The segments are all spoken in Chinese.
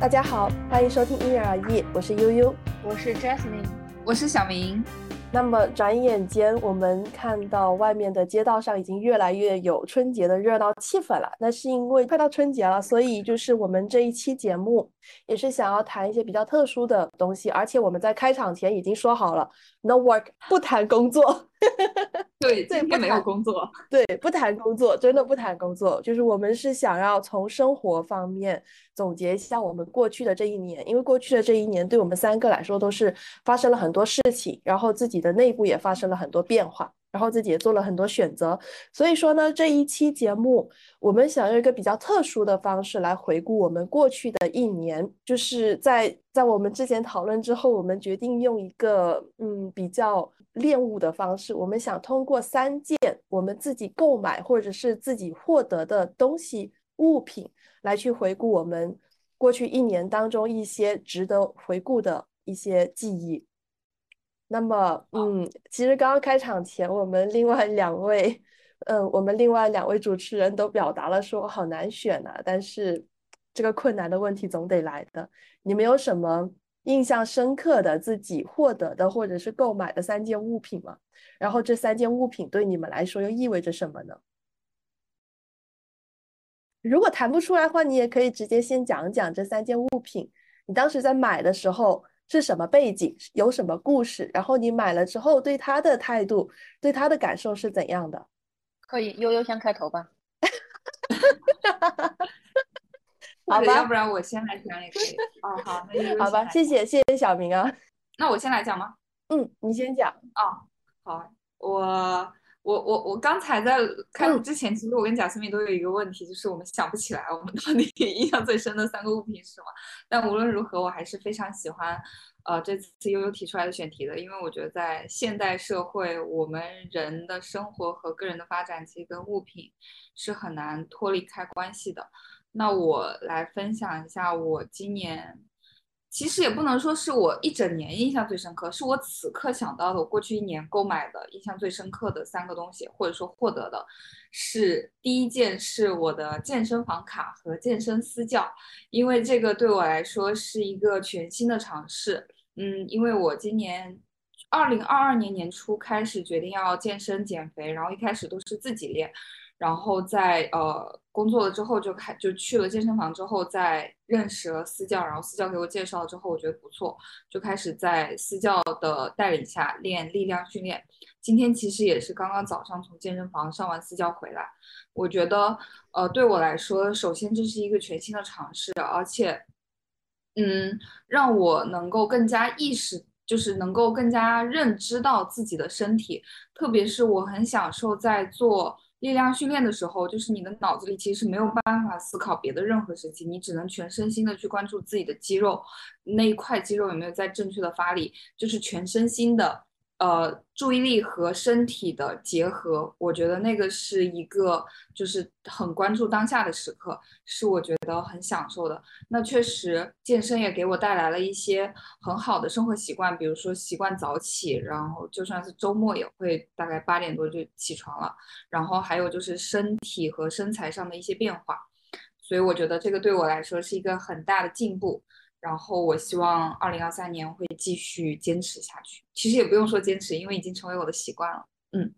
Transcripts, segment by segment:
大家好，欢迎收听因人而异，我是悠悠，我是 Jasmine，我是小明。那么转眼间，我们看到外面的街道上已经越来越有春节的热闹气氛了。那是因为快到春节了，所以就是我们这一期节目也是想要谈一些比较特殊的东西。而且我们在开场前已经说好了，No work，不谈工作。对，对，不没有工作。对，不谈工作，真的不谈工作。就是我们是想要从生活方面总结一下我们过去的这一年，因为过去的这一年对我们三个来说都是发生了很多事情，然后自己的内部也发生了很多变化。然后自己也做了很多选择，所以说呢，这一期节目我们想用一个比较特殊的方式来回顾我们过去的一年。就是在在我们之前讨论之后，我们决定用一个嗯比较恋物的方式，我们想通过三件我们自己购买或者是自己获得的东西物品来去回顾我们过去一年当中一些值得回顾的一些记忆。那么，嗯，其实刚刚开场前，我们另外两位，嗯，我们另外两位主持人都表达了说好难选呐，但是这个困难的问题总得来的。你们有什么印象深刻的自己获得的或者是购买的三件物品吗？然后这三件物品对你们来说又意味着什么呢？如果谈不出来的话，你也可以直接先讲讲这三件物品，你当时在买的时候。是什么背景？有什么故事？然后你买了之后，对他的态度，对他的感受是怎样的？可以，悠悠先开头吧。好吧，要不然我先来讲也可以。哦，好，那好吧，谢谢谢谢小明啊。那我先来讲吗？嗯，你先讲。哦，好，我。我我我刚才在开录之前，其实我跟贾思敏都有一个问题，就是我们想不起来我们到底 印象最深的三个物品是什么。但无论如何，我还是非常喜欢，呃，这次悠悠提出来的选题的，因为我觉得在现代社会，我们人的生活和个人的发展其实跟物品是很难脱离开关系的。那我来分享一下我今年。其实也不能说是我一整年印象最深刻，是我此刻想到的，我过去一年购买的印象最深刻的三个东西，或者说获得的，是第一件是我的健身房卡和健身私教，因为这个对我来说是一个全新的尝试。嗯，因为我今年二零二二年年初开始决定要健身减肥，然后一开始都是自己练。然后在呃工作了之后就开就去了健身房之后再认识了私教，然后私教给我介绍之后我觉得不错，就开始在私教的带领下练力量训练。今天其实也是刚刚早上从健身房上完私教回来，我觉得呃对我来说，首先这是一个全新的尝试，而且嗯让我能够更加意识，就是能够更加认知到自己的身体，特别是我很享受在做。力量训练的时候，就是你的脑子里其实是没有办法思考别的任何事情，你只能全身心的去关注自己的肌肉那一块肌肉有没有在正确的发力，就是全身心的。呃，注意力和身体的结合，我觉得那个是一个就是很关注当下的时刻，是我觉得很享受的。那确实，健身也给我带来了一些很好的生活习惯，比如说习惯早起，然后就算是周末也会大概八点多就起床了。然后还有就是身体和身材上的一些变化，所以我觉得这个对我来说是一个很大的进步。然后我希望二零二三年会继续坚持下去。其实也不用说坚持，因为已经成为我的习惯了。嗯，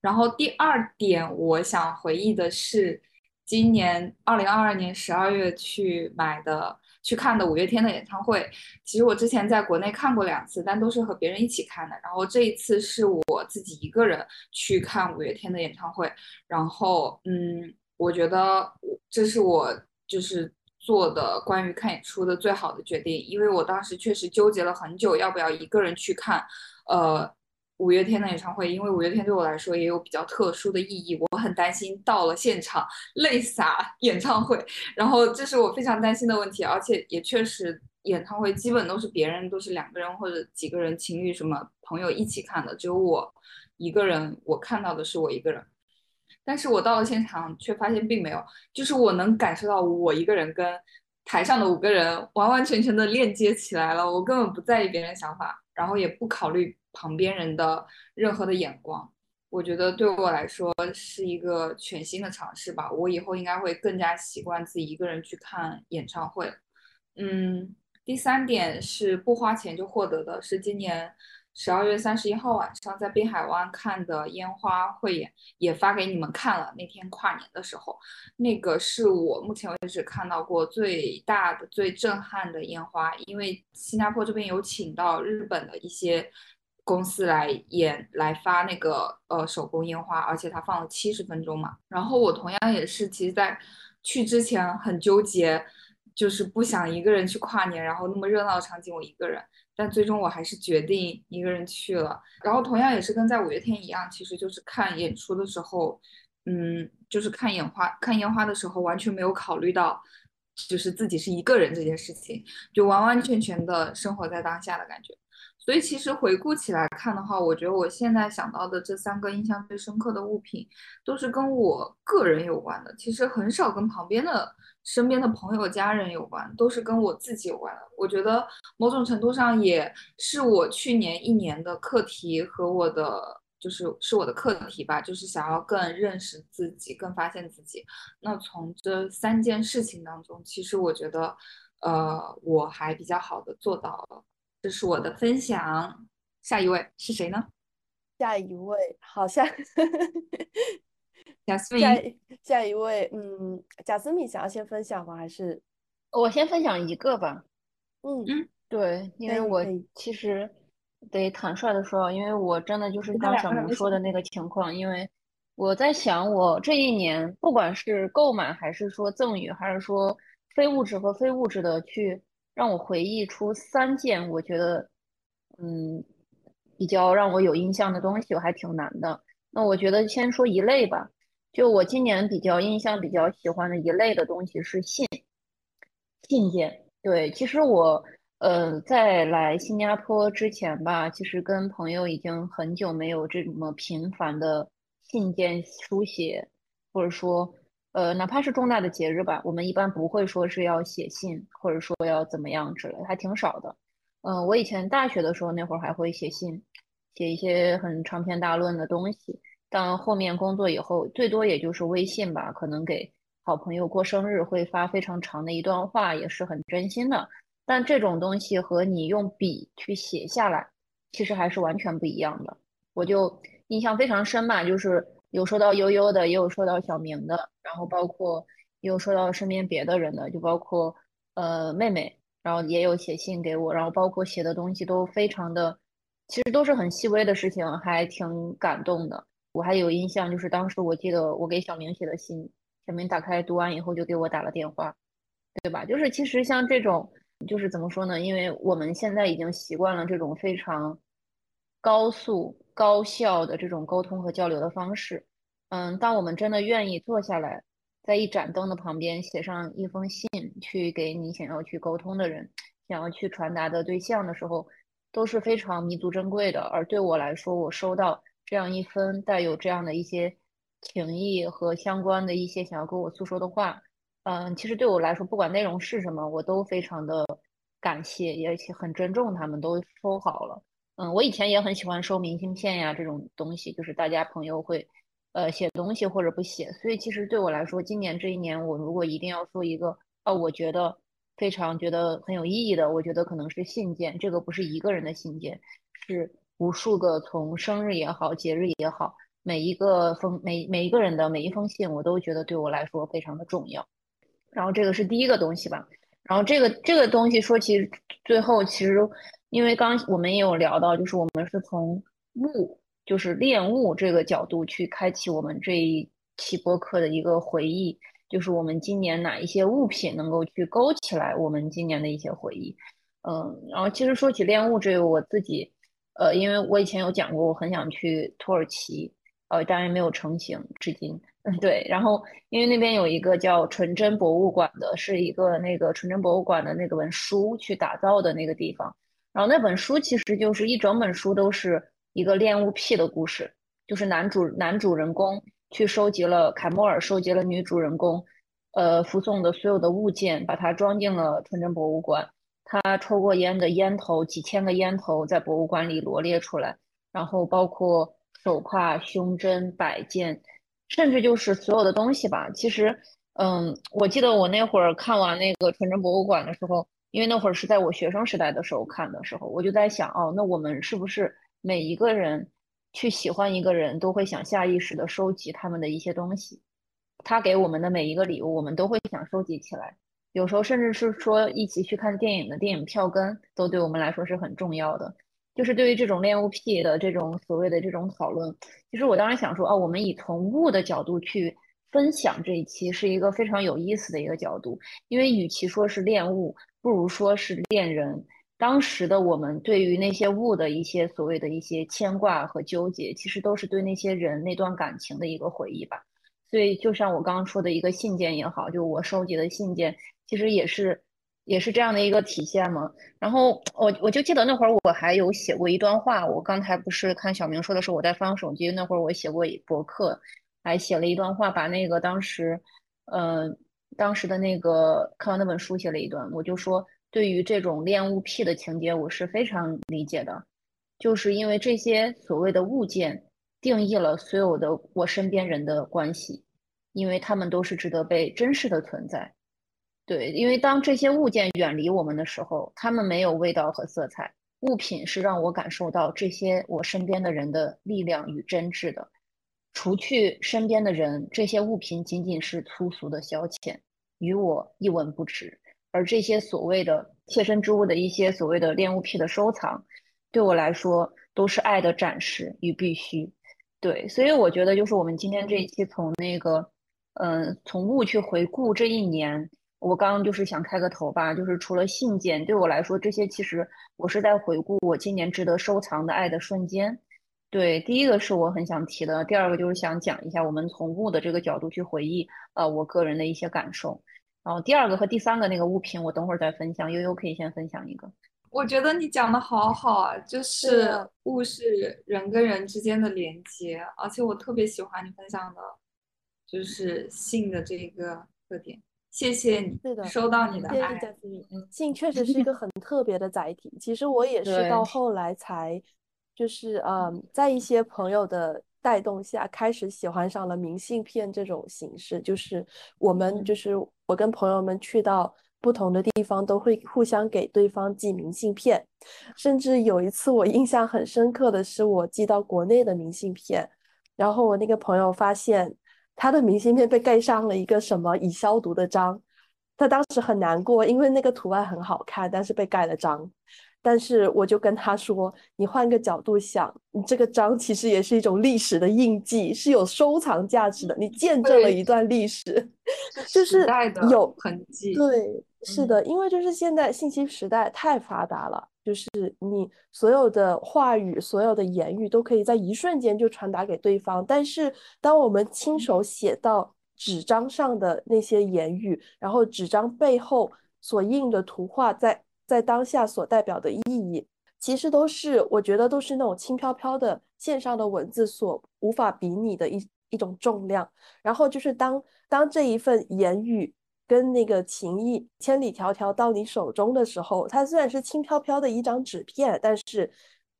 然后第二点我想回忆的是，今年二零二二年十二月去买的、去看的五月天的演唱会。其实我之前在国内看过两次，但都是和别人一起看的。然后这一次是我自己一个人去看五月天的演唱会。然后，嗯，我觉得这是我就是。做的关于看演出的最好的决定，因为我当时确实纠结了很久，要不要一个人去看，呃，五月天的演唱会，因为五月天对我来说也有比较特殊的意义，我很担心到了现场泪洒 演唱会，然后这是我非常担心的问题，而且也确实演唱会基本都是别人都是两个人或者几个人情侣什么朋友一起看的，只有我一个人，我看到的是我一个人。但是我到了现场，却发现并没有，就是我能感受到我一个人跟台上的五个人完完全全的链接起来了，我根本不在意别人想法，然后也不考虑旁边人的任何的眼光。我觉得对我来说是一个全新的尝试吧，我以后应该会更加习惯自己一个人去看演唱会。嗯，第三点是不花钱就获得的，是今年十二月三十一号晚上在滨海湾看的烟花汇演，也发给你们看了。那天跨年的时候，那个是我目前为止看到过最大的、最震撼的烟花，因为新加坡这边有请到日本的一些公司来演、来发那个呃手工烟花，而且它放了七十分钟嘛。然后我同样也是，其实在去之前很纠结。就是不想一个人去跨年，然后那么热闹的场景我一个人，但最终我还是决定一个人去了。然后同样也是跟在五月天一样，其实就是看演出的时候，嗯，就是看烟花看烟花的时候，完全没有考虑到就是自己是一个人这件事情，就完完全全的生活在当下的感觉。所以其实回顾起来看的话，我觉得我现在想到的这三个印象最深刻的物品，都是跟我个人有关的。其实很少跟旁边的、身边的朋友、家人有关，都是跟我自己有关的。我觉得某种程度上也是我去年一年的课题和我的，就是是我的课题吧，就是想要更认识自己、更发现自己。那从这三件事情当中，其实我觉得，呃，我还比较好的做到了。这是我的分享，下一位是谁呢？下一位好像贾思 敏下一位，嗯，贾思敏想要先分享吗？还是我先分享一个吧？嗯嗯，对，因为我其实得坦率的说，因为我真的就是刚小明说的那个情况，因为我在想，我这一年不管是购买还是说赠与，还是说非物质和非物质的去。让我回忆出三件我觉得，嗯，比较让我有印象的东西，我还挺难的。那我觉得先说一类吧。就我今年比较印象比较喜欢的一类的东西是信，信件。对，其实我，呃，在来新加坡之前吧，其实跟朋友已经很久没有这么频繁的信件书写，或者说。呃，哪怕是重大的节日吧，我们一般不会说是要写信，或者说要怎么样之类，还挺少的。嗯，我以前大学的时候那会儿还会写信，写一些很长篇大论的东西。但后面工作以后，最多也就是微信吧，可能给好朋友过生日会发非常长的一段话，也是很真心的。但这种东西和你用笔去写下来，其实还是完全不一样的。我就印象非常深吧，就是。有收到悠悠的，也有收到小明的，然后包括也有收到身边别的人的，就包括呃妹妹，然后也有写信给我，然后包括写的东西都非常的，其实都是很细微的事情，还挺感动的。我还有印象，就是当时我记得我给小明写的信，小明打开读完以后就给我打了电话，对吧？就是其实像这种，就是怎么说呢？因为我们现在已经习惯了这种非常高速。高效的这种沟通和交流的方式，嗯，当我们真的愿意坐下来，在一盏灯的旁边写上一封信，去给你想要去沟通的人、想要去传达的对象的时候，都是非常弥足珍贵的。而对我来说，我收到这样一封带有这样的一些情谊和相关的一些想要跟我诉说的话，嗯，其实对我来说，不管内容是什么，我都非常的感谢，也很珍重他们都收好了。嗯，我以前也很喜欢收明信片呀，这种东西，就是大家朋友会，呃，写东西或者不写。所以其实对我来说，今年这一年，我如果一定要说一个，哦，我觉得非常觉得很有意义的，我觉得可能是信件。这个不是一个人的信件，是无数个从生日也好，节日也好，每一个封每每一个人的每一封信，我都觉得对我来说非常的重要。然后这个是第一个东西吧。然后这个这个东西说，其实最后其实。因为刚我们也有聊到，就是我们是从物，就是恋物这个角度去开启我们这一期播客的一个回忆，就是我们今年哪一些物品能够去勾起来我们今年的一些回忆。嗯，然后其实说起恋物这个，我自己，呃，因为我以前有讲过，我很想去土耳其，呃，当然没有成型，至今。嗯，对。然后因为那边有一个叫纯真博物馆的，是一个那个纯真博物馆的那个文书去打造的那个地方。然后那本书其实就是一整本书都是一个恋物癖的故事，就是男主男主人公去收集了凯莫尔收集了女主人公，呃，附送的所有的物件，把它装进了纯真博物馆。他抽过烟的烟头，几千个烟头在博物馆里罗列出来，然后包括手帕、胸针、摆件，甚至就是所有的东西吧。其实，嗯，我记得我那会儿看完那个纯真博物馆的时候。因为那会儿是在我学生时代的时候看的时候，我就在想，哦，那我们是不是每一个人去喜欢一个人都会想下意识的收集他们的一些东西，他给我们的每一个礼物，我们都会想收集起来。有时候甚至是说一起去看电影的电影票根，都对我们来说是很重要的。就是对于这种恋物癖的这种所谓的这种讨论，其实我当时想说，哦，我们以从物的角度去分享这一期，是一个非常有意思的一个角度。因为与其说是恋物，不如说是恋人。当时的我们对于那些物的一些所谓的一些牵挂和纠结，其实都是对那些人那段感情的一个回忆吧。所以，就像我刚刚说的一个信件也好，就我收集的信件。其实也是，也是这样的一个体现嘛。然后我我就记得那会儿我还有写过一段话。我刚才不是看小明说的是我在翻手机，那会儿我写过博客，还写了一段话，把那个当时，嗯，当时的那个看完那本书写了一段。我就说，对于这种恋物癖的情节，我是非常理解的，就是因为这些所谓的物件定义了所有的我身边人的关系，因为他们都是值得被珍视的存在。对，因为当这些物件远离我们的时候，它们没有味道和色彩。物品是让我感受到这些我身边的人的力量与真挚的。除去身边的人，这些物品仅仅是粗俗的消遣，与我一文不值。而这些所谓的切身之物的一些所谓的恋物癖的收藏，对我来说都是爱的展示与必须。对，所以我觉得就是我们今天这一期从那个，嗯，从物去回顾这一年。我刚刚就是想开个头吧，就是除了信件，对我来说，这些其实我是在回顾我今年值得收藏的爱的瞬间。对，第一个是我很想提的，第二个就是想讲一下我们从物的这个角度去回忆，呃，我个人的一些感受。然后第二个和第三个那个物品，我等会儿再分享。悠悠可以先分享一个。我觉得你讲的好好啊，就是物是人跟人之间的连接，而且我特别喜欢你分享的，就是性的这个特点。谢谢你，是的，收到你的爱。性确实是一个很特别的载体。其实我也是到后来才，就是嗯，在一些朋友的带动下，开始喜欢上了明信片这种形式。就是我们，就是我跟朋友们去到不同的地方，都会互相给对方寄明信片。甚至有一次我印象很深刻的是，我寄到国内的明信片，然后我那个朋友发现。他的明信片被盖上了一个什么已消毒的章，他当时很难过，因为那个图案很好看，但是被盖了章。但是我就跟他说：“你换个角度想，你这个章其实也是一种历史的印记，是有收藏价值的。你见证了一段历史，就是有痕迹。对，是的，因为就是现在信息时代太发达了。”就是你所有的话语、所有的言语都可以在一瞬间就传达给对方，但是当我们亲手写到纸张上的那些言语，然后纸张背后所印的图画，在在当下所代表的意义，其实都是我觉得都是那种轻飘飘的线上的文字所无法比拟的一一种重量。然后就是当当这一份言语。跟那个情谊千里迢迢到你手中的时候，它虽然是轻飘飘的一张纸片，但是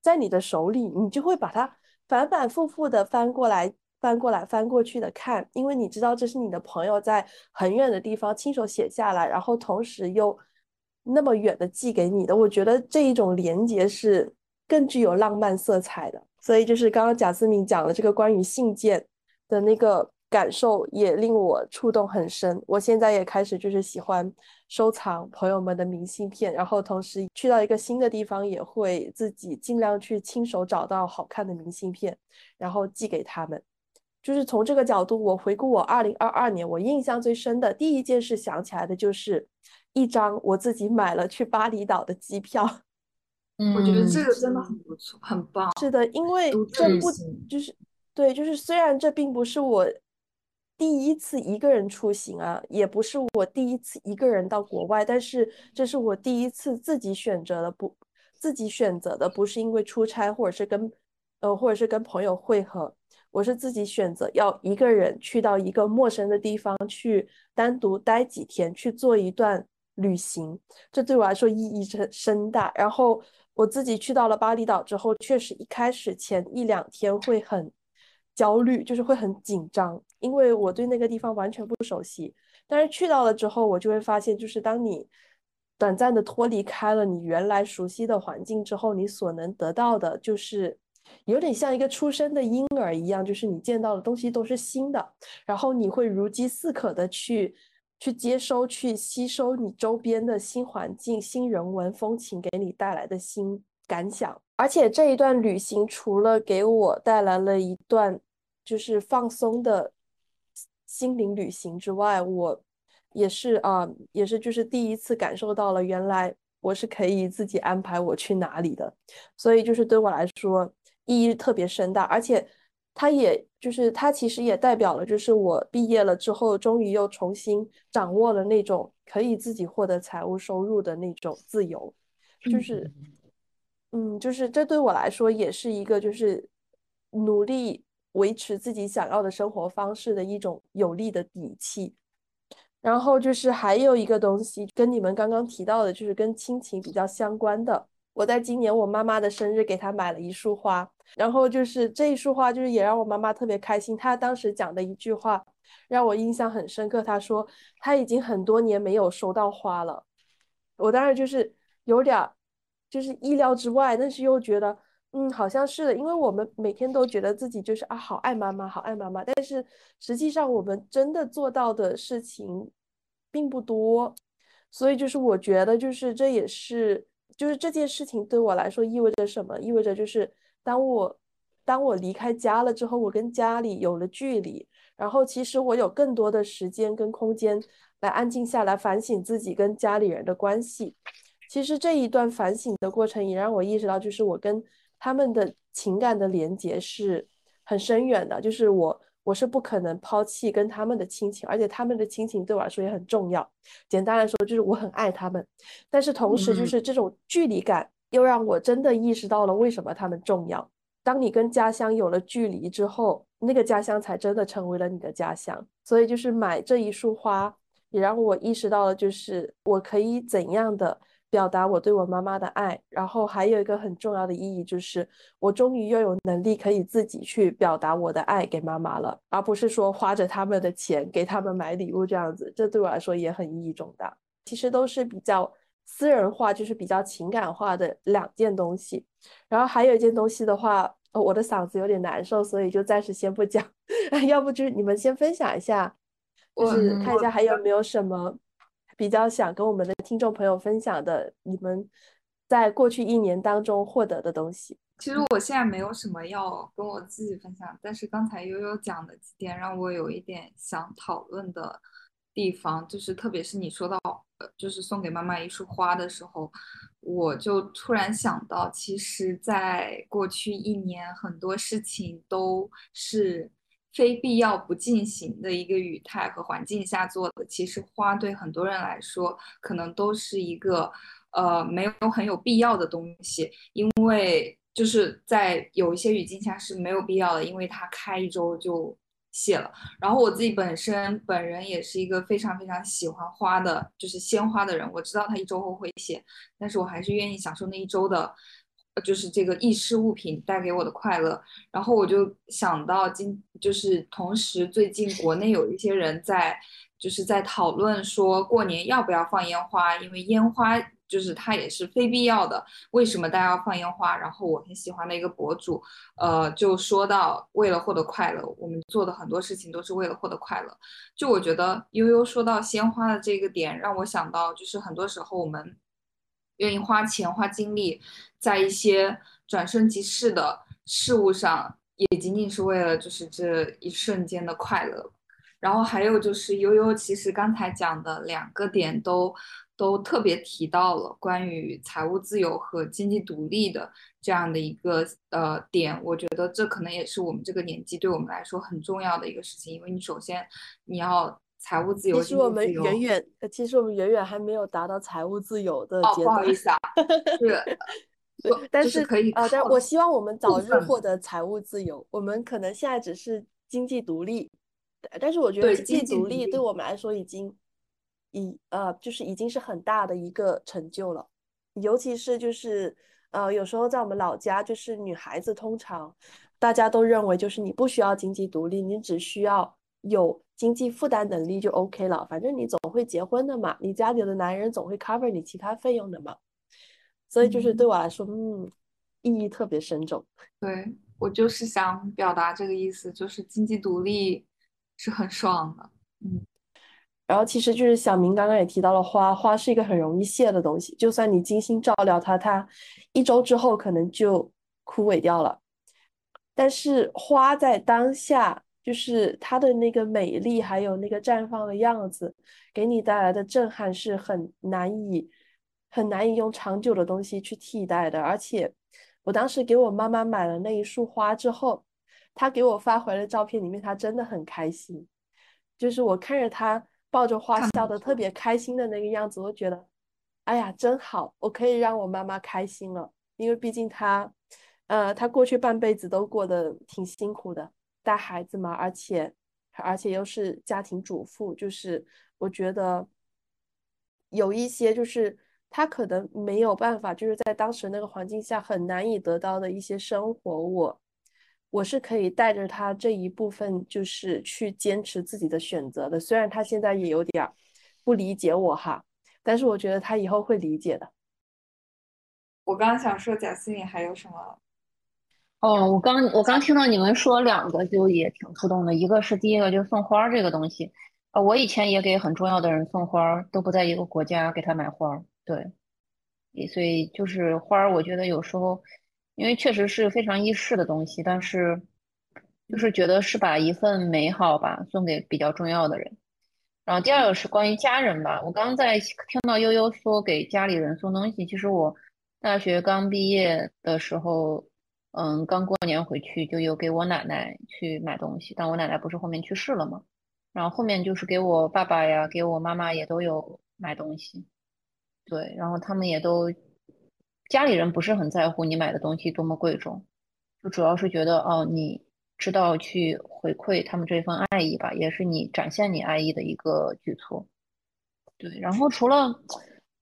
在你的手里，你就会把它反反复复的翻过来、翻过来、翻过去的看，因为你知道这是你的朋友在很远的地方亲手写下来，然后同时又那么远的寄给你的。我觉得这一种连接是更具有浪漫色彩的。所以就是刚刚贾思敏讲的这个关于信件的那个。感受也令我触动很深。我现在也开始就是喜欢收藏朋友们的明信片，然后同时去到一个新的地方，也会自己尽量去亲手找到好看的明信片，然后寄给他们。就是从这个角度，我回顾我二零二二年，我印象最深的第一件事想起来的就是一张我自己买了去巴厘岛的机票。嗯，我觉得这个真的很不错，很棒。是的，因为这不就是对，就是虽然这并不是我。第一次一个人出行啊，也不是我第一次一个人到国外，但是这是我第一次自己选择的，不自己选择的，不是因为出差或者是跟呃或者是跟朋友会合，我是自己选择要一个人去到一个陌生的地方去单独待几天，去做一段旅行，这对我来说意义深深大。然后我自己去到了巴厘岛之后，确实一开始前一两天会很。焦虑就是会很紧张，因为我对那个地方完全不熟悉。但是去到了之后，我就会发现，就是当你短暂的脱离开了你原来熟悉的环境之后，你所能得到的就是有点像一个出生的婴儿一样，就是你见到的东西都是新的，然后你会如饥似渴的去去接收、去吸收你周边的新环境、新人文风情给你带来的新感想。而且这一段旅行除了给我带来了一段就是放松的心灵旅行之外，我也是啊，也是就是第一次感受到了原来我是可以自己安排我去哪里的，所以就是对我来说意义特别深大，而且它也就是它其实也代表了就是我毕业了之后，终于又重新掌握了那种可以自己获得财务收入的那种自由，就是。嗯，就是这对我来说也是一个，就是努力维持自己想要的生活方式的一种有力的底气。然后就是还有一个东西，跟你们刚刚提到的，就是跟亲情比较相关的。我在今年我妈妈的生日给她买了一束花，然后就是这一束花，就是也让我妈妈特别开心。她当时讲的一句话让我印象很深刻，她说她已经很多年没有收到花了。我当时就是有点。就是意料之外，但是又觉得，嗯，好像是的，因为我们每天都觉得自己就是啊，好爱妈妈，好爱妈妈，但是实际上我们真的做到的事情并不多，所以就是我觉得，就是这也是，就是这件事情对我来说意味着什么？意味着就是当我当我离开家了之后，我跟家里有了距离，然后其实我有更多的时间跟空间来安静下来反省自己跟家里人的关系。其实这一段反省的过程也让我意识到，就是我跟他们的情感的连接是很深远的。就是我我是不可能抛弃跟他们的亲情，而且他们的亲情对我来说也很重要。简单来说，就是我很爱他们，但是同时就是这种距离感又让我真的意识到了为什么他们重要。当你跟家乡有了距离之后，那个家乡才真的成为了你的家乡。所以就是买这一束花，也让我意识到了，就是我可以怎样的。表达我对我妈妈的爱，然后还有一个很重要的意义，就是我终于又有能力可以自己去表达我的爱给妈妈了，而不是说花着他们的钱给他们买礼物这样子。这对我来说也很意义重大。其实都是比较私人化，就是比较情感化的两件东西。然后还有一件东西的话，我的嗓子有点难受，所以就暂时先不讲。要不就是你们先分享一下，就是看一下还有没有什么。比较想跟我们的听众朋友分享的，你们在过去一年当中获得的东西。其实我现在没有什么要跟我自己分享，但是刚才悠悠讲的几点让我有一点想讨论的地方，就是特别是你说到，就是送给妈妈一束花的时候，我就突然想到，其实，在过去一年很多事情都是。非必要不进行的一个语态和环境下做的，其实花对很多人来说可能都是一个呃没有很有必要的东西，因为就是在有一些语境下是没有必要的，因为它开一周就谢了。然后我自己本身本人也是一个非常非常喜欢花的，就是鲜花的人，我知道它一周后会谢，但是我还是愿意享受那一周的。就是这个易失物品带给我的快乐，然后我就想到今就是同时最近国内有一些人在就是在讨论说过年要不要放烟花，因为烟花就是它也是非必要的，为什么大家要放烟花？然后我很喜欢的一个博主，呃，就说到为了获得快乐，我们做的很多事情都是为了获得快乐。就我觉得悠悠说到鲜花的这个点，让我想到就是很多时候我们。愿意花钱花精力在一些转瞬即逝的事物上，也仅仅是为了就是这一瞬间的快乐。然后还有就是悠悠，其实刚才讲的两个点都都特别提到了关于财务自由和经济独立的这样的一个呃点。我觉得这可能也是我们这个年纪对我们来说很重要的一个事情，因为你首先你要。财务自由，其实我们远远，其实我们远远还没有达到财务自由的阶段。不好意思啊，是，但是可以啊，但我希望我们早日获得财务自由。我们可能现在只是经济独立，但是我觉得经济独立对我们来说已经，已呃，就是已经是很大的一个成就了。尤其是就是呃，有时候在我们老家，就是女孩子通常大家都认为就是你不需要经济独立，你只需要。有经济负担能力就 OK 了，反正你总会结婚的嘛，你家里的男人总会 cover 你其他费用的嘛。所以就是对我来说，嗯，意义特别深重。对我就是想表达这个意思，就是经济独立是很爽的。嗯，然后其实就是小明刚刚也提到了花，花是一个很容易谢的东西，就算你精心照料它，它一周之后可能就枯萎掉了。但是花在当下，就是它的那个美丽，还有那个绽放的样子，给你带来的震撼是很难以。很难以用长久的东西去替代的，而且我当时给我妈妈买了那一束花之后，她给我发回来的照片里面，她真的很开心。就是我看着她抱着花笑的特别开心的那个样子，我觉得，哎呀，真好，我可以让我妈妈开心了。因为毕竟她，呃，她过去半辈子都过得挺辛苦的，带孩子嘛，而且而且又是家庭主妇，就是我觉得有一些就是。他可能没有办法，就是在当时那个环境下很难以得到的一些生活，我我是可以带着他这一部分，就是去坚持自己的选择的。虽然他现在也有点不理解我哈，但是我觉得他以后会理解的。我刚刚想说贾思敏还有什么？哦，我刚我刚听到你们说两个，就也挺触动的。一个是第一个，就是送花这个东西啊，我以前也给很重要的人送花，都不在一个国家，给他买花。对，所以就是花，我觉得有时候，因为确实是非常易逝的东西，但是就是觉得是把一份美好吧送给比较重要的人。然后第二个是关于家人吧，我刚在听到悠悠说给家里人送东西，其实我大学刚毕业的时候，嗯，刚过年回去就有给我奶奶去买东西，但我奶奶不是后面去世了吗？然后后面就是给我爸爸呀，给我妈妈也都有买东西。对，然后他们也都家里人不是很在乎你买的东西多么贵重，就主要是觉得哦，你知道去回馈他们这份爱意吧，也是你展现你爱意的一个举措。对，然后除了，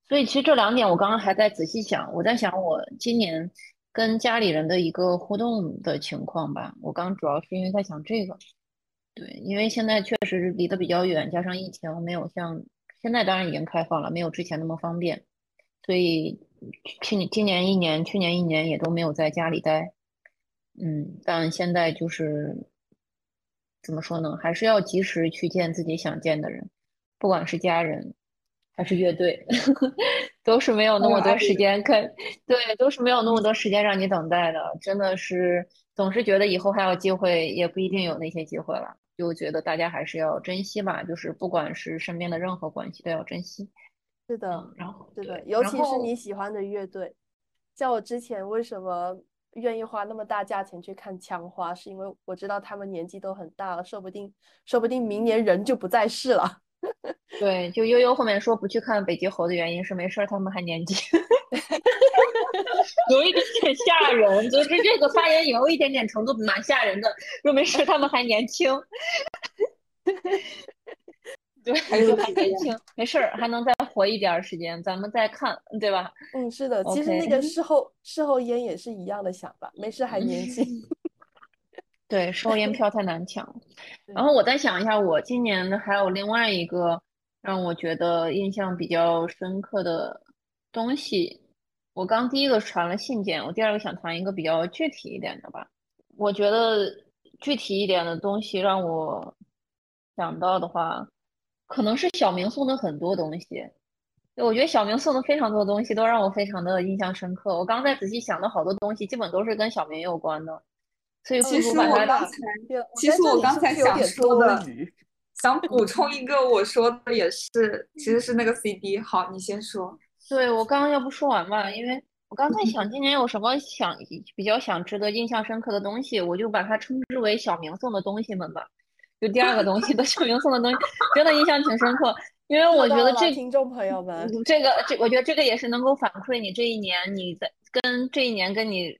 所以其实这两点我刚刚还在仔细想，我在想我今年跟家里人的一个互动的情况吧。我刚主要是因为在想这个，对，因为现在确实离得比较远，加上疫情没有像。现在当然已经开放了，没有之前那么方便，所以去年、今年一年、去年一年也都没有在家里待。嗯，但现在就是怎么说呢？还是要及时去见自己想见的人，不管是家人还是乐队，都是没有那么多时间看。对，都是没有那么多时间让你等待的。真的是总是觉得以后还有机会，也不一定有那些机会了。就觉得大家还是要珍惜吧，就是不管是身边的任何关系都要珍惜。是的，然后对的，尤其是你喜欢的乐队。像我之前为什么愿意花那么大价钱去看枪花，是因为我知道他们年纪都很大了，说不定说不定明年人就不在世了。对，就悠悠后面说不去看北极猴的原因是没事儿，他们还年轻。有一点点吓人，就是这个发言有一点点程度蛮吓人的。说没事，他们还年轻，对，还年轻，没事儿，还能再活一点时间，咱们再看，对吧？嗯，是的，其实那个事后事后烟也是一样的想法，没事还年轻。对，事后烟票太难抢。然后我再想一下，我今年还有另外一个让我觉得印象比较深刻的东西。我刚第一个传了信件，我第二个想谈一个比较具体一点的吧。我觉得具体一点的东西让我想到的话，可能是小明送的很多东西。我觉得小明送的非常多东西都让我非常的印象深刻。我刚才仔细想的好多东西，基本都是跟小明有关的。所以其实我刚才，其实我刚才想说的，想补充一个，我说的也是，其实是那个 CD。好，你先说。对我刚刚要不说完吧，因为我刚才想今年有什么想比较想值得印象深刻的东西，我就把它称之为小明送的东西们吧。就第二个东西，的 小明送的东西真的印象挺深刻，因为我觉得这听众朋友们，这个这我觉得这个也是能够反馈你这一年你在跟这一年跟你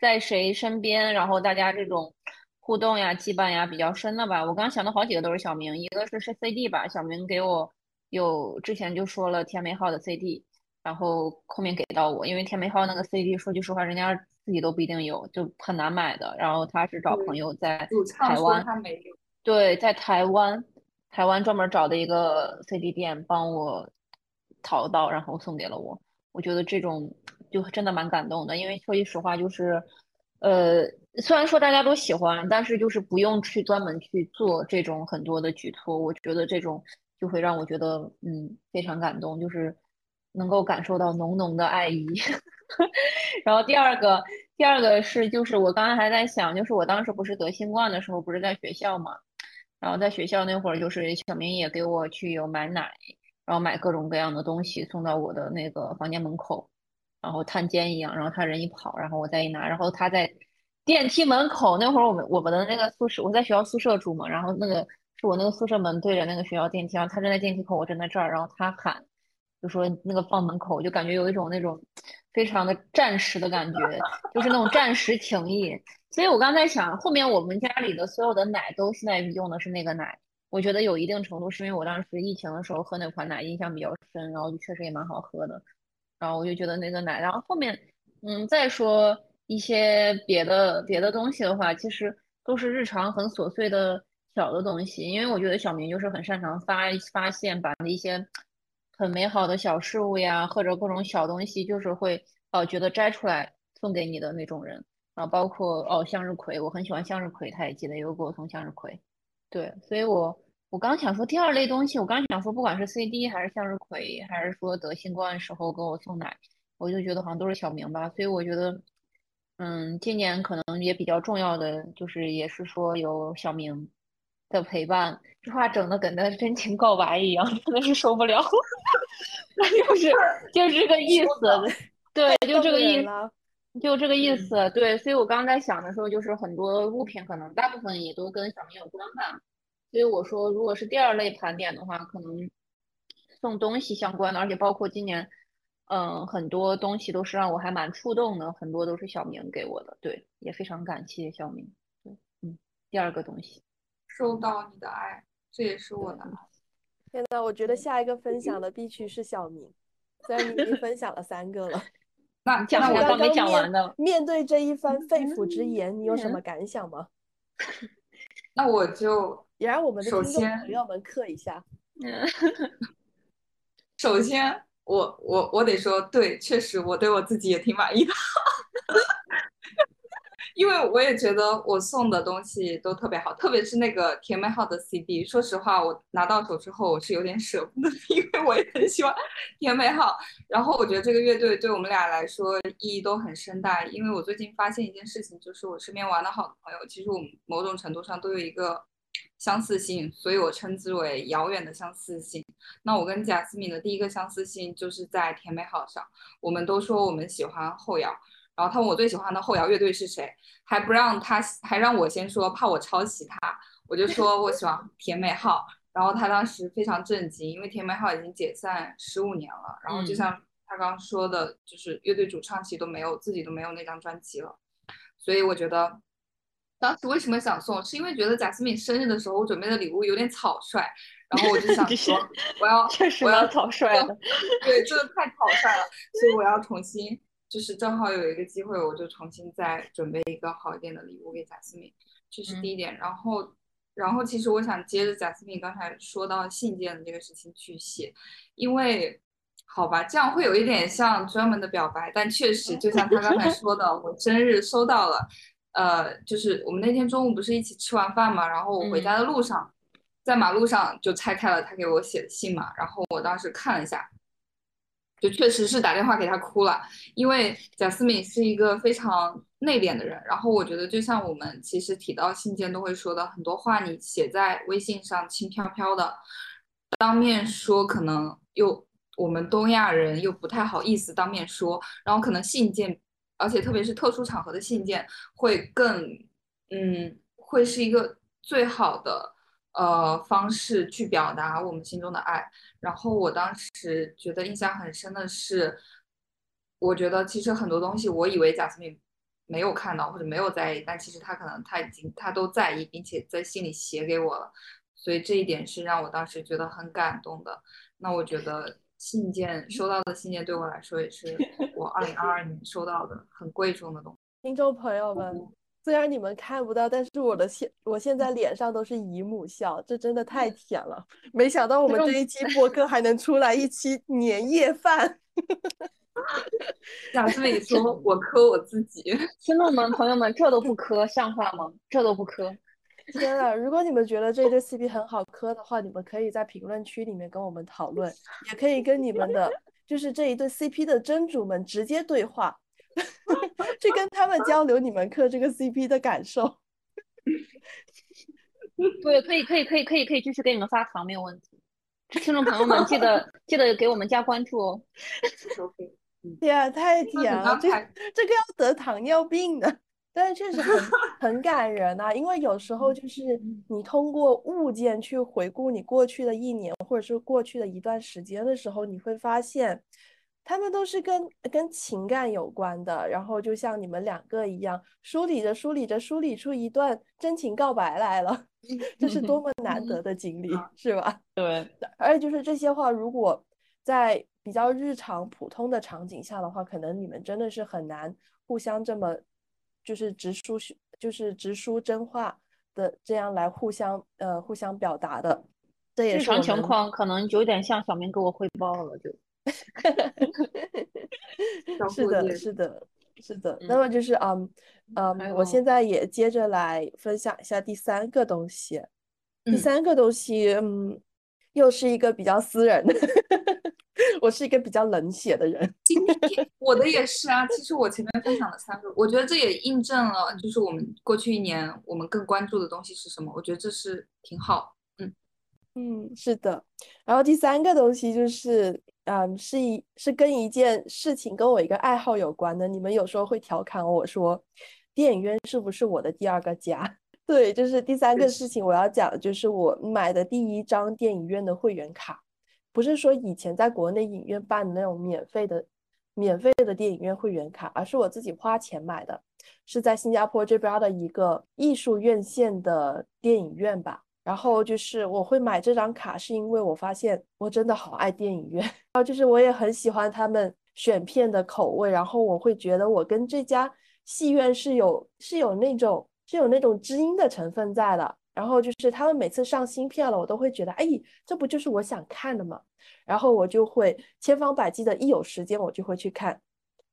在谁身边，然后大家这种互动呀、羁绊呀比较深的吧。我刚想到好几个都是小明，一个是是 CD 吧，小明给我有之前就说了天美号的 CD。然后后面给到我，因为天美号那个 CD，说句实话，人家自己都不一定有，就很难买的。然后他是找朋友在台湾，对，在台湾，台湾专门找的一个 CD 店帮我淘到，然后送给了我。我觉得这种就真的蛮感动的，因为说句实话，就是呃，虽然说大家都喜欢，但是就是不用去专门去做这种很多的举措，我觉得这种就会让我觉得嗯非常感动，就是能够感受到浓浓的爱意。然后第二个，第二个是就是我刚刚还在想，就是我当时不是得新冠的时候，不是在学校嘛，然后在学校那会儿，就是小明也给我去有买奶，然后买各种各样的东西送到我的那个房间门口，然后探监一样，然后他人一跑，然后我再一拿，然后他在电梯门口那会儿，我们我们的那个宿舍，我在学校宿舍住嘛，然后那个是我那个宿舍门对着那个学校电梯，然后他站在电梯口，我站在这儿，然后他喊。就说那个放门口，就感觉有一种那种非常的战时的感觉，就是那种战时情谊。所以我刚才想，后面我们家里的所有的奶都现在用的是那个奶，我觉得有一定程度是因为我当时疫情的时候喝那款奶印象比较深，然后就确实也蛮好喝的，然后我就觉得那个奶。然后后面，嗯，再说一些别的别的东西的话，其实都是日常很琐碎的小的东西，因为我觉得小明就是很擅长发发现，把一些。很美好的小事物呀，或者各种小东西，就是会呃觉得摘出来送给你的那种人啊，包括哦向日葵，我很喜欢向日葵，他也记得有给我送向日葵，对，所以我我刚想说第二类东西，我刚想说不管是 CD 还是向日葵，还是说得新冠时候给我送奶，我就觉得好像都是小明吧，所以我觉得嗯，今年可能也比较重要的就是也是说有小明。的陪伴，这话整的跟那真情告白一样，真的是受不了。那就是就是这个意思，对，就这个意思，就这个意思，对。所以我刚刚在想的时候，就是很多物品可能大部分也都跟小明有关吧。所以我说，如果是第二类盘点的话，可能送东西相关的，而且包括今年，嗯，很多东西都是让我还蛮触动的，很多都是小明给我的，对，也非常感谢小明。对，嗯，第二个东西。收到你的爱，这也是我的。现在我觉得下一个分享的必须是小明，虽然你已经分享了三个了。那讲我刚没讲完呢。面对这一番肺腑之言，你有什么感想吗？那我就也让我们的听众朋友们刻一下。首先，我我我得说，对，确实我对我自己也挺满意的。因为我也觉得我送的东西都特别好，特别是那个甜美号的 CD。说实话，我拿到手之后我是有点舍不得，因为我也很喜欢甜美号。然后我觉得这个乐队对我们俩来说意义都很深大，因为我最近发现一件事情，就是我身边玩的好的朋友，其实我们某种程度上都有一个相似性，所以我称之为遥远的相似性。那我跟贾斯敏的第一个相似性就是在甜美号上，我们都说我们喜欢后摇。然后他问我最喜欢的后摇乐队是谁，还不让他，还让我先说，怕我抄袭他。我就说我喜欢甜美号，然后他当时非常震惊，因为甜美号已经解散十五年了。然后就像他刚刚说的，就是乐队主唱其实都没有自己都没有那张专辑了。所以我觉得当时为什么想送，是因为觉得贾斯敏生日的时候我准备的礼物有点草率，然后我就想 说我要 我要草率了，对，真的太草率了，所以我要重新。就是正好有一个机会，我就重新再准备一个好一点的礼物给贾思敏，这是第一点。然后，然后其实我想接着贾思敏刚才说到信件的这个事情去写，因为好吧，这样会有一点像专门的表白，但确实就像他刚才说的，我生日收到了，呃，就是我们那天中午不是一起吃完饭嘛，然后我回家的路上，在马路上就拆开了他给我写的信嘛，然后我当时看了一下。就确实是打电话给他哭了，因为贾思敏是一个非常内敛的人。然后我觉得，就像我们其实提到信件都会说的很多话，你写在微信上轻飘飘的，当面说可能又我们东亚人又不太好意思当面说，然后可能信件，而且特别是特殊场合的信件会更，嗯，会是一个最好的。呃，方式去表达我们心中的爱。然后我当时觉得印象很深的是，我觉得其实很多东西，我以为贾斯敏没有看到或者没有在意，但其实他可能他已经他都在意，并且在信里写给我了。所以这一点是让我当时觉得很感动的。那我觉得信件收到的信件对我来说也是我二零二二年收到的很贵重的东西。听众朋友们。虽然你们看不到，但是我的现我现在脸上都是姨母笑，这真的太甜了。没想到我们这一期播客还能出来一期年夜饭。贾思美说：“我磕我自己。”听众们、朋友们，这都不磕，像话吗？这都不磕。天啊！如果你们觉得这对 CP 很好磕的话，你们可以在评论区里面跟我们讨论，也可以跟你们的，就是这一对 CP 的真主们直接对话，去跟他们交流你们磕这个 CP 的感受。对，可以，可以，可以，可以，可以继续给你们发糖，没有问题。听众朋友们，记得记得给我们加关注哦。天啊，太甜了，这这个要得糖尿病的。但是确实很 很感人啊，因为有时候就是你通过物件去回顾你过去的一年，或者是过去的一段时间的时候，你会发现，他们都是跟跟情感有关的。然后就像你们两个一样，梳理着梳理着梳理出一段真情告白来了，这是多么难得的经历，是吧？对。而且就是这些话，如果在比较日常普通的场景下的话，可能你们真的是很难互相这么。就是直抒，就是直抒真话的，这样来互相呃互相表达的。这也日常情况可能有点像小明给我汇报了，就。是的，是的，是的。那么就是嗯嗯，我现在也接着来分享一下第三个东西。第三个东西，嗯，又是一个比较私人的。我是一个比较冷血的人，今天我的也是啊。其实我前面分享了三个，我觉得这也印证了，就是我们过去一年我们更关注的东西是什么。我觉得这是挺好，嗯嗯，是的。然后第三个东西就是，嗯，是一是跟一件事情跟我一个爱好有关的。你们有时候会调侃我说，电影院是不是我的第二个家？对，就是第三个事情我要讲，就是我买的第一张电影院的会员卡。不是说以前在国内影院办的那种免费的、免费的电影院会员卡，而是我自己花钱买的，是在新加坡这边的一个艺术院线的电影院吧。然后就是我会买这张卡，是因为我发现我真的好爱电影院，然后就是我也很喜欢他们选片的口味，然后我会觉得我跟这家戏院是有是有那种是有那种知音的成分在的。然后就是他们每次上新片了，我都会觉得，哎，这不就是我想看的吗？然后我就会千方百计的，一有时间我就会去看。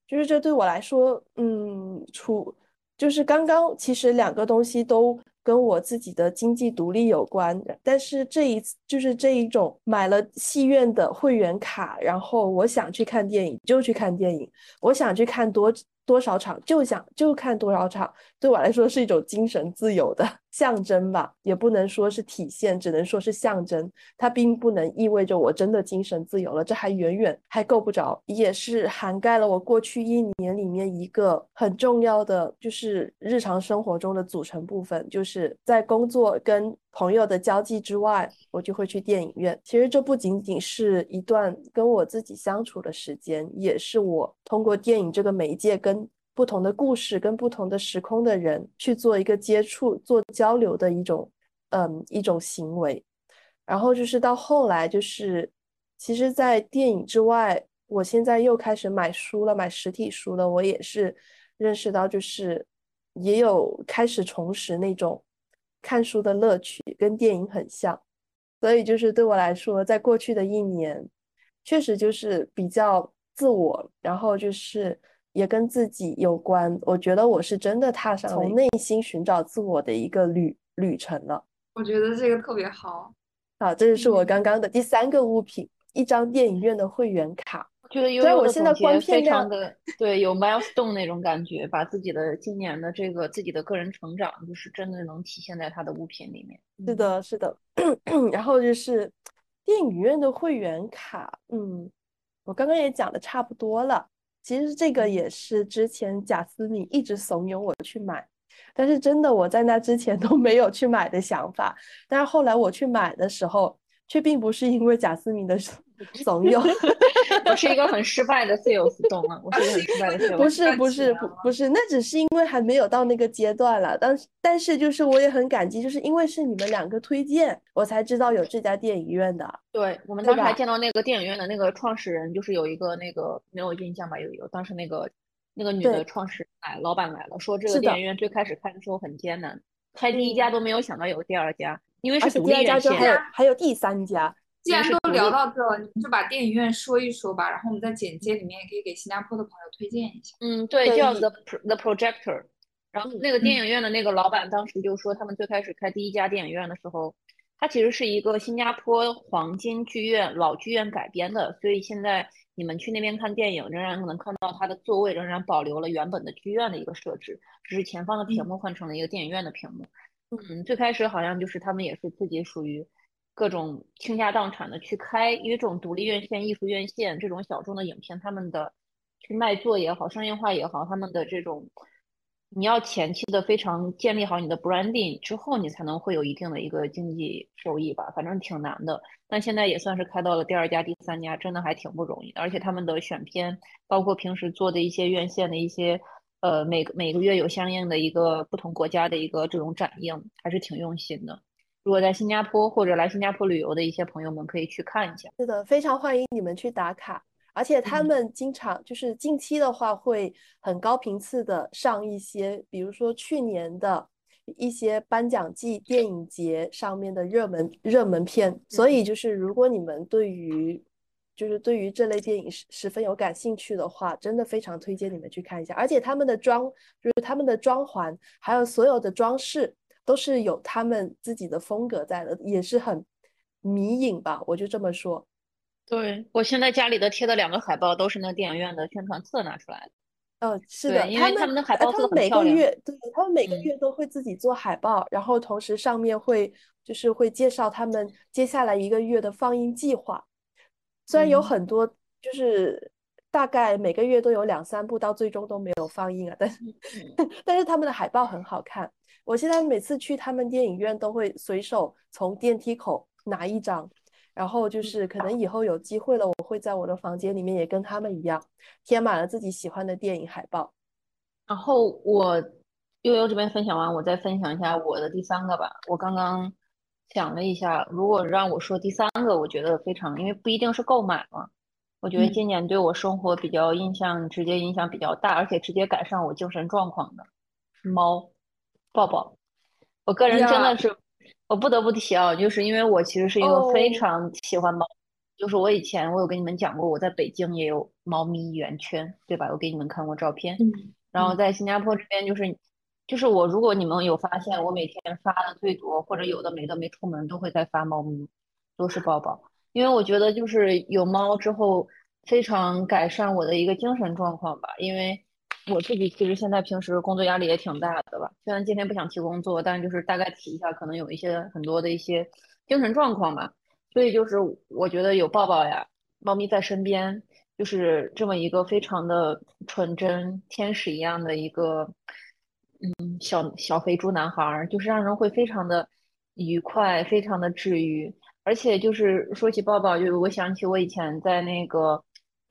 就是这对我来说，嗯，出就是刚刚其实两个东西都跟我自己的经济独立有关。但是这一次就是这一种买了戏院的会员卡，然后我想去看电影就去看电影，我想去看多。多少场就想就看多少场，对我来说是一种精神自由的象征吧，也不能说是体现，只能说是象征。它并不能意味着我真的精神自由了，这还远远还够不着，也是涵盖了我过去一年里面一个很重要的，就是日常生活中的组成部分，就是在工作跟。朋友的交际之外，我就会去电影院。其实这不仅仅是一段跟我自己相处的时间，也是我通过电影这个媒介跟不同的故事、跟不同的时空的人去做一个接触、做交流的一种，嗯，一种行为。然后就是到后来，就是其实，在电影之外，我现在又开始买书了，买实体书了。我也是认识到，就是也有开始重拾那种。看书的乐趣跟电影很像，所以就是对我来说，在过去的一年，确实就是比较自我，然后就是也跟自己有关。我觉得我是真的踏上从内心寻找自我的一个旅旅程了。我觉得这个特别好。好，这就是我刚刚的第三个物品，一张电影院的会员卡。觉得悠悠的总结非常的对，有 milestone 那种感觉，把自己的今年的这个自己的个人成长，就是真的能体现在他的物品里面。是的，是的。然后就是电影院的会员卡，嗯，我刚刚也讲的差不多了。其实这个也是之前贾思敏一直怂恿我去买，但是真的我在那之前 都没有去买的想法。但是后来我去买的时候，却并不是因为贾思敏的 怂恿。我是一个很失败的 sales，懂吗？我是一个很失败的 sales。不是不是不不是，那只是因为还没有到那个阶段了。但是但是就是我也很感激，就是因为是你们两个推荐，我才知道有这家电影院的。对我们当时还见到那个电影院的那个创始人，就是有一个那个没有印象吧？有有当时那个那个女的创始来，老板来了，说这个电影院最开始开的时候很艰难，开第一家都没有想到有第二家，因为是独立院线，还有还有第三家。既然都聊到这，你们就把电影院说一说吧，然后我们在简介里面也可以给新加坡的朋友推荐一下。嗯，对，叫 The The Projector。然后那个电影院的那个老板当时就说，他们最开始开第一家电影院的时候，它其实是一个新加坡黄金剧院老剧院改编的，所以现在你们去那边看电影，仍然能看到它的座位仍然保留了原本的剧院的一个设置，只是前方的屏幕换成了一个电影院的屏幕。嗯，最开始好像就是他们也是自己属于。各种倾家荡产的去开，因为这种独立院线、艺术院线这种小众的影片，他们的去卖座也好、商业化也好，他们的这种你要前期的非常建立好你的 branding 之后，你才能会有一定的一个经济收益吧，反正挺难的。但现在也算是开到了第二家、第三家，真的还挺不容易。而且他们的选片，包括平时做的一些院线的一些，呃，每个每个月有相应的一个不同国家的一个这种展映，还是挺用心的。如果在新加坡或者来新加坡旅游的一些朋友们可以去看一下。是的，非常欢迎你们去打卡。而且他们经常就是近期的话会很高频次的上一些，比如说去年的一些颁奖季电影节上面的热门热门片。所以就是如果你们对于就是对于这类电影十十分有感兴趣的话，真的非常推荐你们去看一下。而且他们的装就是他们的装潢还有所有的装饰。都是有他们自己的风格在的，也是很迷影吧，我就这么说。对我现在家里的贴的两个海报都是那电影院的宣传册拿出来的。嗯，是的，因为他们的海报他们每个月对，他们每个月都会自己做海报，然后同时上面会就是会介绍他们接下来一个月的放映计划。虽然有很多，就是大概每个月都有两三部，到最终都没有放映啊，但是 但是他们的海报很好看。我现在每次去他们电影院都会随手从电梯口拿一张，然后就是可能以后有机会了，我会在我的房间里面也跟他们一样贴满了自己喜欢的电影海报。然后我悠悠这边分享完，我再分享一下我的第三个吧。我刚刚想了一下，如果让我说第三个，我觉得非常，因为不一定是购买嘛。我觉得今年对我生活比较印象直接影响比较大，而且直接改善我精神状况的是猫。抱抱，我个人真的是，我不得不提啊，就是因为我其实是一个非常喜欢猫，就是我以前我有跟你们讲过，我在北京也有猫咪圆圈，对吧？我给你们看过照片。嗯。然后在新加坡这边，就是就是我，如果你们有发现，我每天发的最多，或者有的没的没出门，都会在发猫咪，都是抱抱，因为我觉得就是有猫之后，非常改善我的一个精神状况吧，因为。我自己其实现在平时工作压力也挺大的吧，虽然今天不想提工作，但就是大概提一下，可能有一些很多的一些精神状况吧。所以就是我觉得有抱抱呀，猫咪在身边，就是这么一个非常的纯真天使一样的一个，嗯，小小肥猪男孩，就是让人会非常的愉快，非常的治愈。而且就是说起抱抱，就我想起我以前在那个。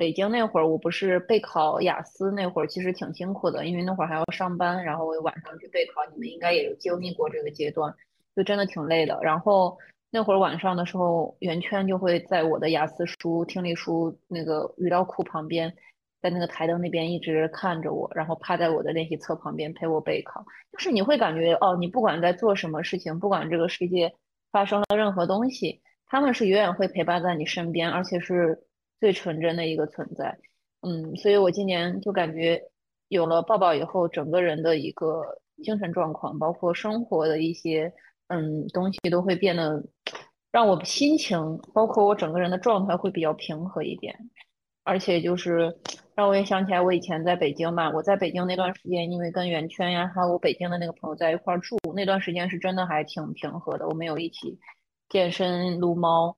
北京那会儿，我不是备考雅思那会儿，其实挺辛苦的，因为那会儿还要上班，然后我晚上去备考。你们应该也有经历过这个阶段，就真的挺累的。然后那会儿晚上的时候，圆圈就会在我的雅思书、听力书那个语料库旁边，在那个台灯那边一直看着我，然后趴在我的练习册旁边陪我备考。就是你会感觉哦，你不管在做什么事情，不管这个世界发生了任何东西，他们是永远会陪伴在你身边，而且是。最纯真的一个存在，嗯，所以我今年就感觉有了抱抱以后，整个人的一个精神状况，包括生活的一些嗯东西，都会变得让我心情，包括我整个人的状态会比较平和一点。而且就是让我也想起来，我以前在北京嘛，我在北京那段时间，因为跟圆圈呀，还有我北京的那个朋友在一块住，那段时间是真的还挺平和的。我们有一起健身、撸猫，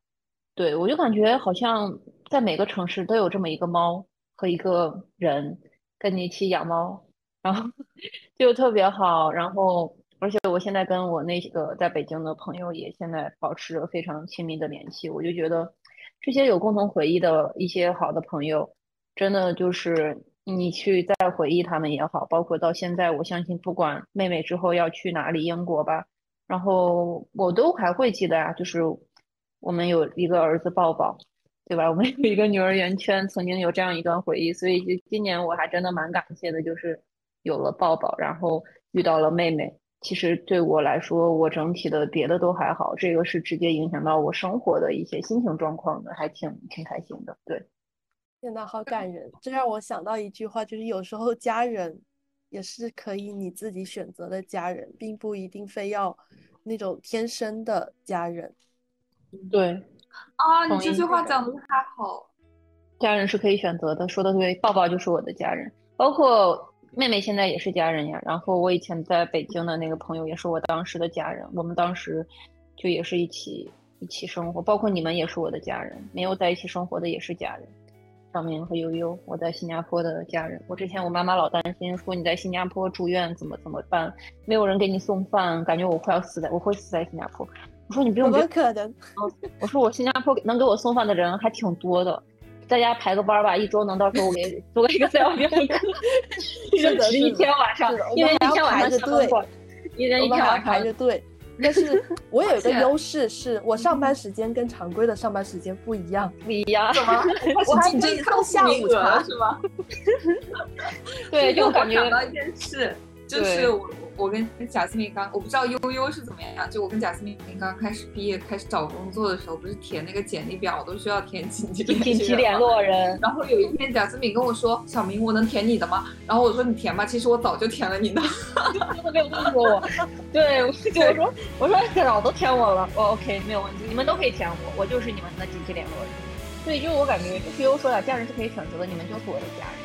对我就感觉好像。在每个城市都有这么一个猫和一个人跟你一起养猫，然后 就特别好。然后，而且我现在跟我那个在北京的朋友也现在保持着非常亲密的联系。我就觉得这些有共同回忆的一些好的朋友，真的就是你去再回忆他们也好，包括到现在，我相信不管妹妹之后要去哪里，英国吧，然后我都还会记得啊，就是我们有一个儿子抱抱。对吧？我们有一个女儿圆圈，曾经有这样一段回忆，所以就今年我还真的蛮感谢的，就是有了抱抱，然后遇到了妹妹。其实对我来说，我整体的别的都还好，这个是直接影响到我生活的一些心情状况的，还挺挺开心的。对，天呐，好感人！这让我想到一句话，就是有时候家人也是可以你自己选择的家人，并不一定非要那种天生的家人。对，啊，你这句话讲的太好，家人是可以选择的，说的对，抱抱就是我的家人，包括。妹妹现在也是家人呀，然后我以前在北京的那个朋友也是我当时的家人，我们当时就也是一起一起生活，包括你们也是我的家人，没有在一起生活的也是家人。张明和悠悠，我在新加坡的家人，我之前我妈妈老担心说你在新加坡住院怎么怎么办，没有人给你送饭，感觉我快要死在我会死在新加坡。我说你不用，怎么可能？我说我新加坡能给我送饭的人还挺多的。在家排个班吧，一周能到时候我给 做一个三小时课，就是一天晚上，因为一天晚上对，一人一天晚上排着队。但是我有一个 优势，是我上班时间跟常规的上班时间不一样，不一样。什么？我还可以送下午茶是吗？对，又感觉想到一件事，就是我。我跟贾思敏刚，我不知道悠悠是怎么样。就我跟贾思敏刚开始毕业、开始找工作的时候，不是填那个简历表都需要填紧急紧急联络人。然后有一天贾思敏跟我说：“小明，我能填你的吗？”然后我说：“你填吧。”其实我早就填了你的，都没有问过我。对，我 说我说早都填我了，我 OK 没有问题，你们都可以填我，我就是你们的紧急联络人。所以就是我感觉，就是悠说的，家人是可以选择的，你们就是我的家人。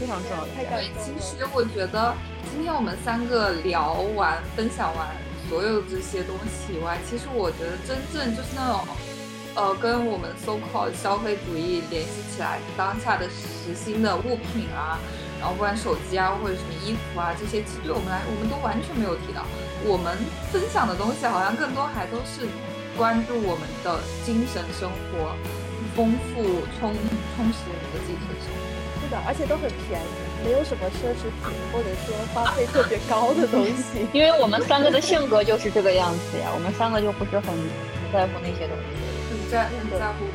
非常重要的。对，其实我觉得今天我们三个聊完、分享完所有这些东西以外，其实我觉得真正就是那种，呃，跟我们 so called 消费主义联系起来当下的实心的物品啊，然后不管手机啊或者什么衣服啊这些，其实对我们来我们都完全没有提到。我们分享的东西好像更多还都是关注我们的精神生活，丰富充充实我们的精神生活。而且都很便宜，没有什么奢侈品，或者说花费特别高的东西。因为我们三个的性格就是这个样子呀，我们三个就不是很在乎那些东西，很在很在乎。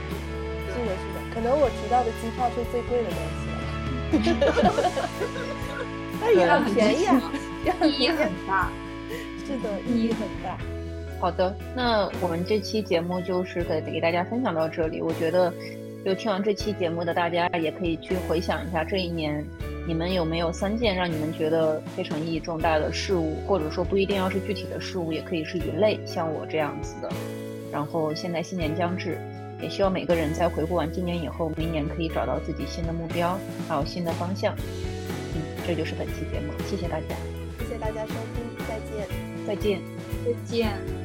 是的，是的，可能我提到的机票是最贵的东西了。那也很便宜啊，意义很大。是的，意义很大。好的，那我们这期节目就是给给大家分享到这里。我觉得。就听完这期节目的大家，也可以去回想一下这一年，你们有没有三件让你们觉得非常意义重大的事物，或者说不一定要是具体的事物，也可以是一类，像我这样子的。然后现在新年将至，也希望每个人在回顾完今年以后，明年可以找到自己新的目标，还有新的方向。嗯，这就是本期节目，谢谢大家，谢谢大家收听，再见，再见，再见。